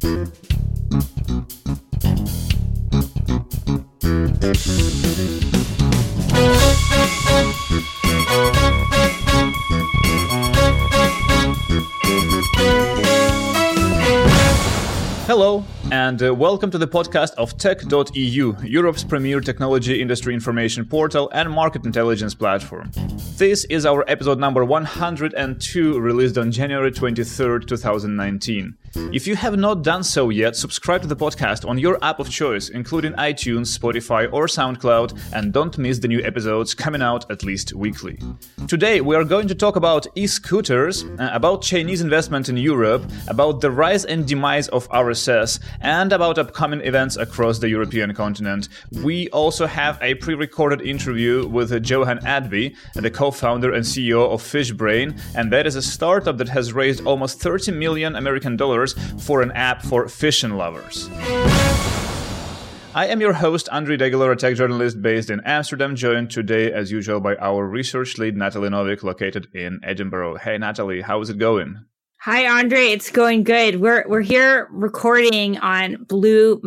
thank you Hello, and uh, welcome to the podcast of Tech.eu, Europe's premier technology industry information portal and market intelligence platform. This is our episode number 102, released on January 23rd, 2019. If you have not done so yet, subscribe to the podcast on your app of choice, including iTunes, Spotify, or SoundCloud, and don't miss the new episodes coming out at least weekly. Today, we are going to talk about e scooters, uh, about Chinese investment in Europe, about the rise and demise of And about upcoming events across the European continent. We also have a pre recorded interview with Johan Attby, the co founder and CEO of Fishbrain, and that is a startup that has raised almost 30 million American dollars for an app for fishing lovers. I am your host, Andrii Degeler, a tech journalist based in Amsterdam, joined today, as usual, by our research lead, Natalie Novik, located in Edinburgh. Hey, Natalie, how is it going? Hi, Andre. It's going good. We're we're here recording on Blue